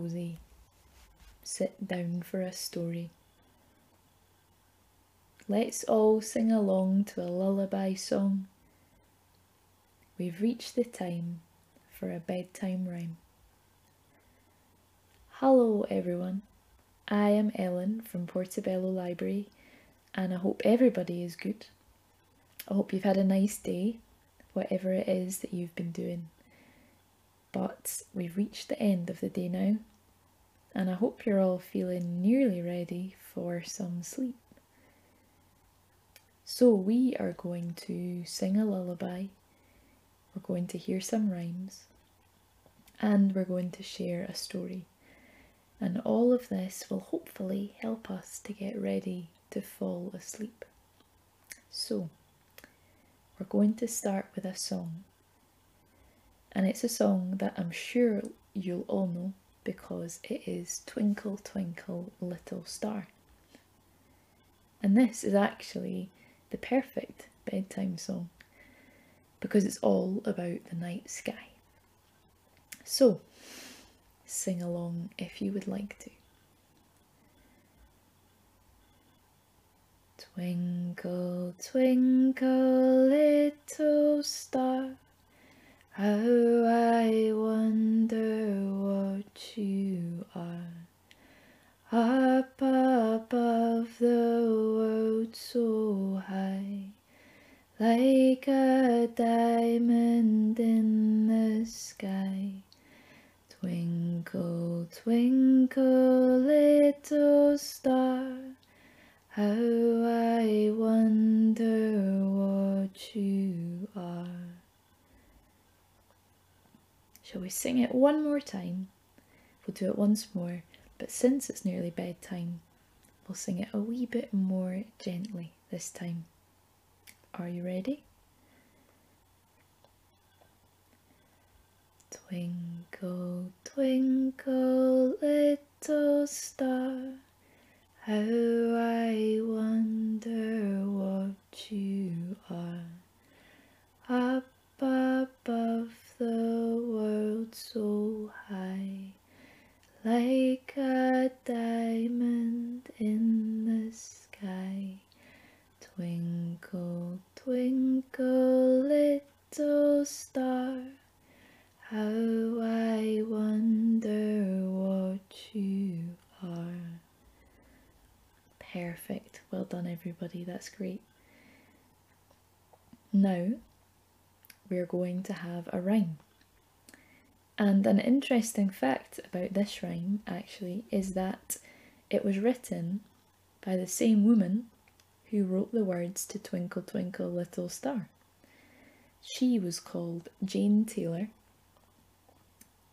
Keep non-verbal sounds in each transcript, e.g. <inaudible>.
Cosy, sit down for a story. Let's all sing along to a lullaby song. We've reached the time for a bedtime rhyme. Hello, everyone. I am Ellen from Portobello Library, and I hope everybody is good. I hope you've had a nice day, whatever it is that you've been doing. But we've reached the end of the day now, and I hope you're all feeling nearly ready for some sleep. So, we are going to sing a lullaby, we're going to hear some rhymes, and we're going to share a story. And all of this will hopefully help us to get ready to fall asleep. So, we're going to start with a song. And it's a song that I'm sure you'll all know because it is Twinkle Twinkle Little Star. And this is actually the perfect bedtime song because it's all about the night sky. So, sing along if you would like to. Twinkle, twinkle, little star, how I wonder what you are. Up above the world so high, like a diamond in the sky. Twinkle, twinkle, little star, how I wonder what you are. Shall we sing it one more time? We'll do it once more, but since it's nearly bedtime, we'll sing it a wee bit more gently this time. Are you ready? Twinkle, twinkle, little star, how I wonder what you are. Up above the world so high, like a diamond in the sky. Twinkle, twinkle, little star, how I wonder what you are. Perfect. Well done, Great. Now we're going to have a rhyme. And an interesting fact about this rhyme actually is that it was written by the same woman who wrote the words to Twinkle Twinkle Little Star. She was called Jane Taylor,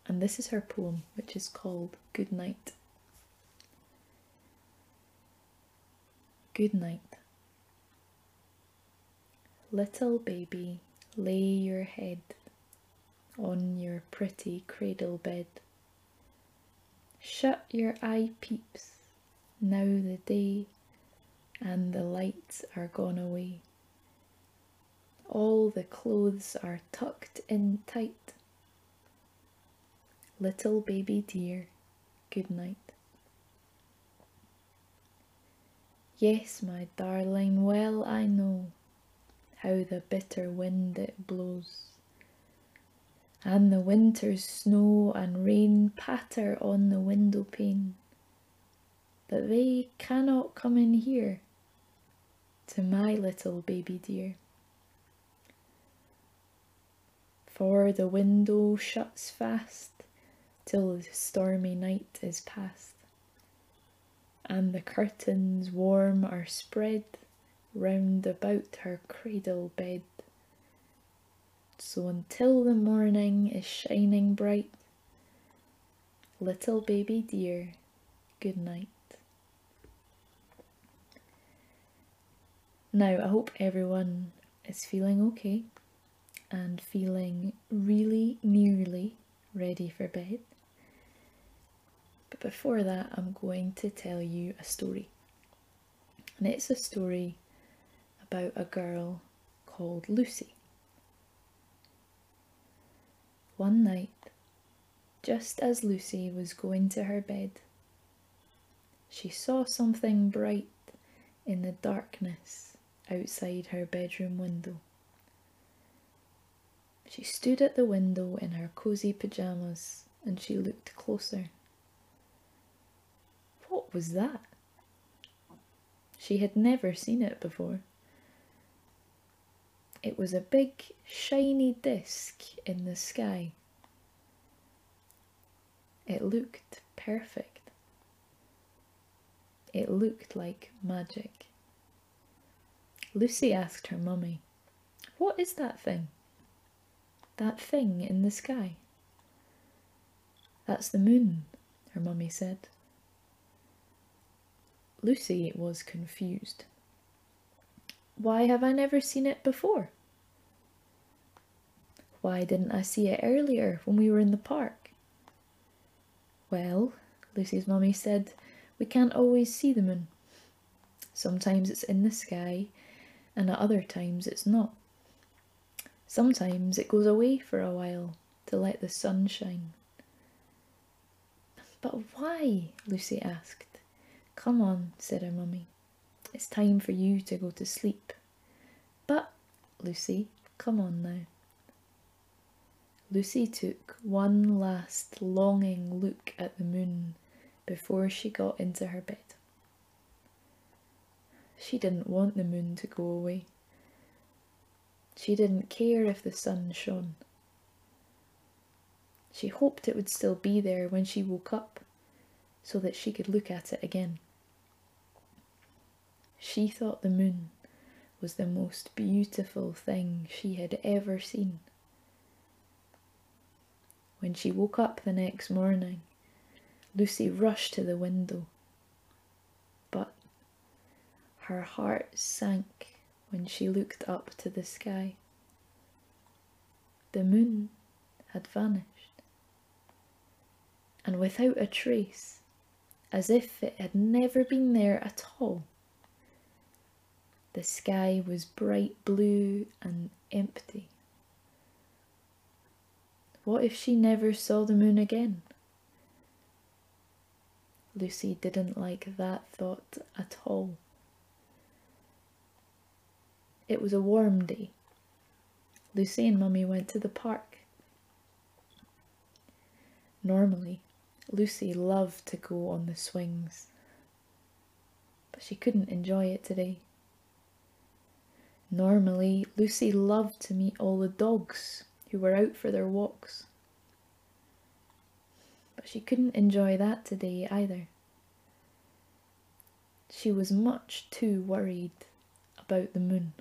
and this is her poem, which is called Good Night. Good night. Little baby, lay your head on your pretty cradle bed. Shut your eye peeps, now the day and the lights are gone away. All the clothes are tucked in tight. Little baby dear, good night. Yes, my darling, well I know how the bitter wind it blows, and the winter's snow and rain patter on the window pane, but they cannot come in here to my little baby dear. For the window shuts fast till the stormy night is past, and the curtains warm are spread round about her cradle bed. So until the morning is shining bright, little baby dear, good night. Now, I hope everyone is feeling okay and feeling really nearly ready for bed. But before that, I'm going to tell you a story. And it's a story about a girl called Lucy. One night, just as Lucy was going to her bed, she saw something bright in the darkness outside her bedroom window. She stood at the window in her cosy pyjamas and she looked closer. What was that? She had never seen it before. It was a big, shiny disk in the sky. It looked perfect. It looked like magic. Lucy asked her mummy, What is that thing? That thing in the sky? That's the moon, her mummy said. Lucy was confused. Why have I never seen it before? Why didn't I see it earlier when we were in the park? Well, Lucy's mummy said, we can't always see the moon. Sometimes it's in the sky, and at other times it's not. Sometimes it goes away for a while to let the sun shine. But why? Lucy asked. Come on, said her mummy. It's time for you to go to sleep. But, Lucy, come on now. Lucy took one last longing look at the moon before she got into her bed. She didn't want the moon to go away. She didn't care if the sun shone. She hoped it would still be there when she woke up so that she could look at it again. She thought the moon was the most beautiful thing she had ever seen. When she woke up the next morning, Lucy rushed to the window, but her heart sank when she looked up to the sky. The moon had vanished, and without a trace, as if it had never been there at all. The sky was bright blue and empty. What if she never saw the moon again? Lucy didn't like that thought at all. It was a warm day. Lucy and Mummy went to the park. Normally, Lucy loved to go on the swings, but she couldn't enjoy it today. Normally, Lucy loved to meet all the dogs who were out for their walks, but she couldn't enjoy that today either. She was much too worried about the moon.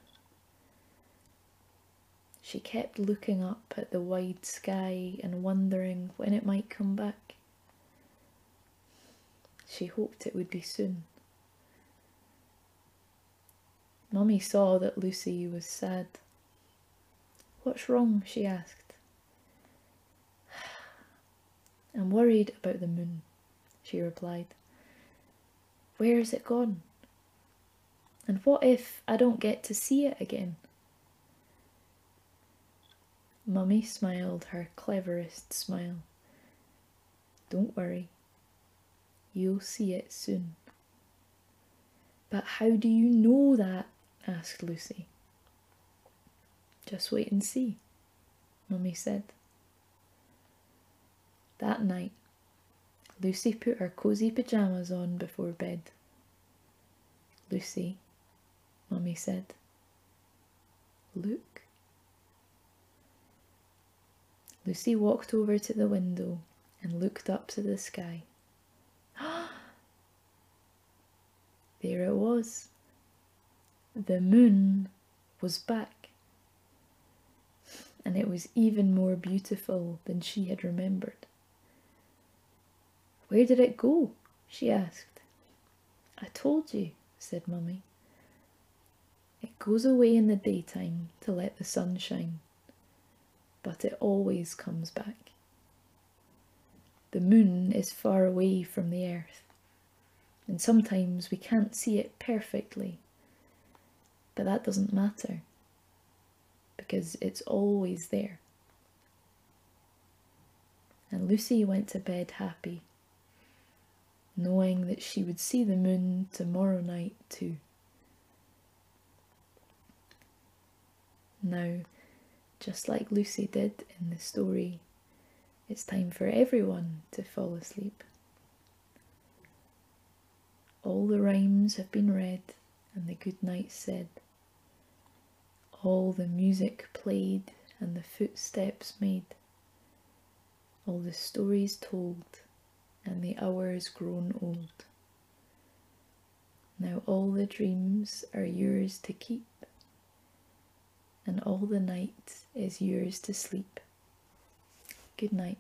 She kept looking up at the wide sky and wondering when it might come back. She hoped it would be soon. Mummy saw that Lucy was sad. What's wrong? she asked. I'm worried about the moon, she replied. Where is it gone? And what if I don't get to see it again? Mummy smiled her cleverest smile. Don't worry, you'll see it soon. But how do you know that? asked Lucy. Just wait and see, Mummy said. That night, Lucy put her cosy pyjamas on before bed. Lucy, Mummy said, look. Lucy walked over to the window and looked up to the sky. <gasps> there it was. The moon was back. And it was even more beautiful than she had remembered. Where did it go? she asked. I told you, said Mummy. It goes away in the daytime to let the sun shine but it always comes back. The moon is far away from the earth, and sometimes we can't see it perfectly, but that doesn't matter because it's always there. and Lucy went to bed happy, knowing that she would see the moon tomorrow night too. Now, just like Lucy did in the story, it's time for everyone to fall asleep. All the rhymes have been read and the good night said. All the music played and the footsteps made. All the stories told and the hours grown old. Now all the dreams are yours to keep, and all the night is yours to sleep. Good night.